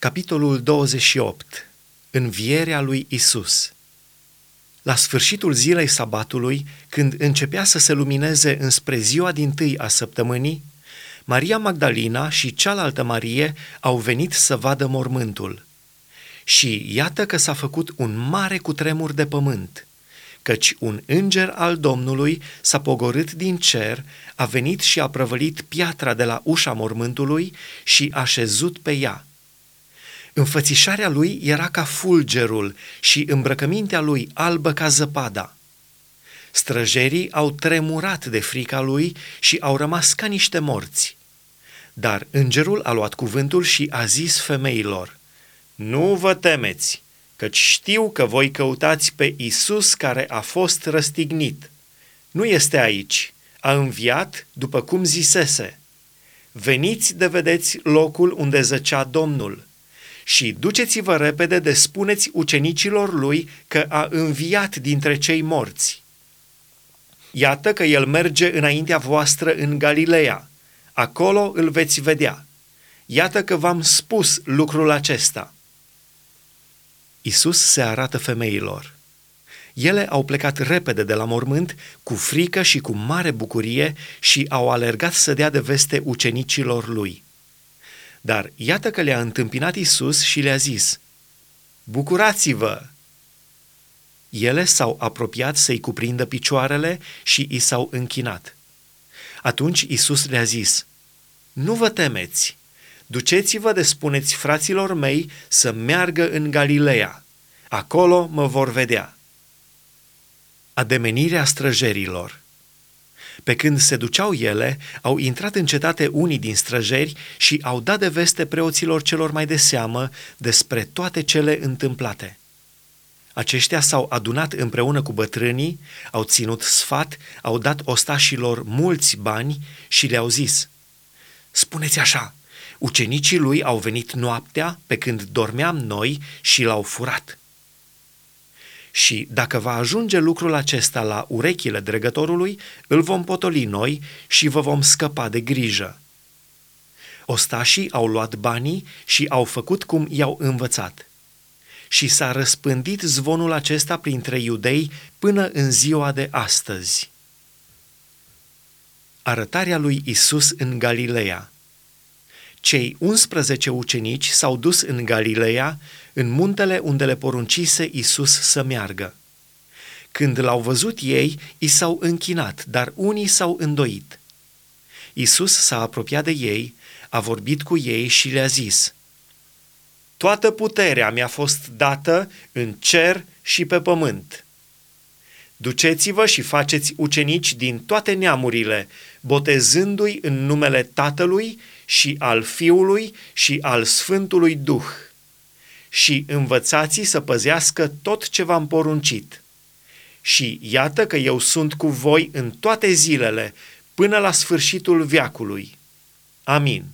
Capitolul 28. Învierea lui Isus. La sfârșitul zilei sabatului, când începea să se lumineze înspre ziua din tâi a săptămânii, Maria Magdalena și cealaltă Marie au venit să vadă mormântul. Și iată că s-a făcut un mare cutremur de pământ, căci un înger al Domnului s-a pogorât din cer, a venit și a prăvălit piatra de la ușa mormântului și a șezut pe ea – Înfățișarea lui era ca fulgerul și îmbrăcămintea lui albă ca zăpada. Străjerii au tremurat de frica lui și au rămas ca niște morți. Dar îngerul a luat cuvântul și a zis femeilor, Nu vă temeți, căci știu că voi căutați pe Isus care a fost răstignit. Nu este aici, a înviat după cum zisese. Veniți de vedeți locul unde zăcea Domnul – și duceți-vă repede de spuneți ucenicilor lui că a înviat dintre cei morți. Iată că el merge înaintea voastră în Galileea, acolo îl veți vedea. Iată că v-am spus lucrul acesta. Isus se arată femeilor. Ele au plecat repede de la mormânt, cu frică și cu mare bucurie și au alergat să dea de veste ucenicilor lui. Dar iată că le-a întâmpinat Isus și le-a zis, Bucurați-vă! Ele s-au apropiat să-i cuprindă picioarele și i s-au închinat. Atunci Isus le-a zis, Nu vă temeți, duceți-vă de spuneți fraților mei să meargă în Galileea, acolo mă vor vedea. Ademenirea străjerilor pe când se duceau ele, au intrat în cetate unii din străjeri și au dat de veste preoților celor mai de seamă despre toate cele întâmplate. Aceștia s-au adunat împreună cu bătrânii, au ținut sfat, au dat ostașilor mulți bani și le-au zis, Spuneți așa, ucenicii lui au venit noaptea pe când dormeam noi și l-au furat. Și dacă va ajunge lucrul acesta la urechile dregătorului, îl vom potoli noi și vă vom scăpa de grijă. Ostașii au luat banii și au făcut cum i-au învățat. Și s-a răspândit zvonul acesta printre iudei până în ziua de astăzi. Arătarea lui Isus în Galileea cei 11 ucenici s-au dus în Galileea, în muntele unde le poruncise Isus să meargă. Când l-au văzut ei, i s-au închinat, dar unii s-au îndoit. Isus s-a apropiat de ei, a vorbit cu ei și le-a zis, Toată puterea mi-a fost dată în cer și pe pământ. Duceți-vă și faceți ucenici din toate neamurile, botezându-i în numele Tatălui și al Fiului și al Sfântului Duh și învățați să păzească tot ce v-am poruncit. Și iată că eu sunt cu voi în toate zilele, până la sfârșitul veacului. Amin.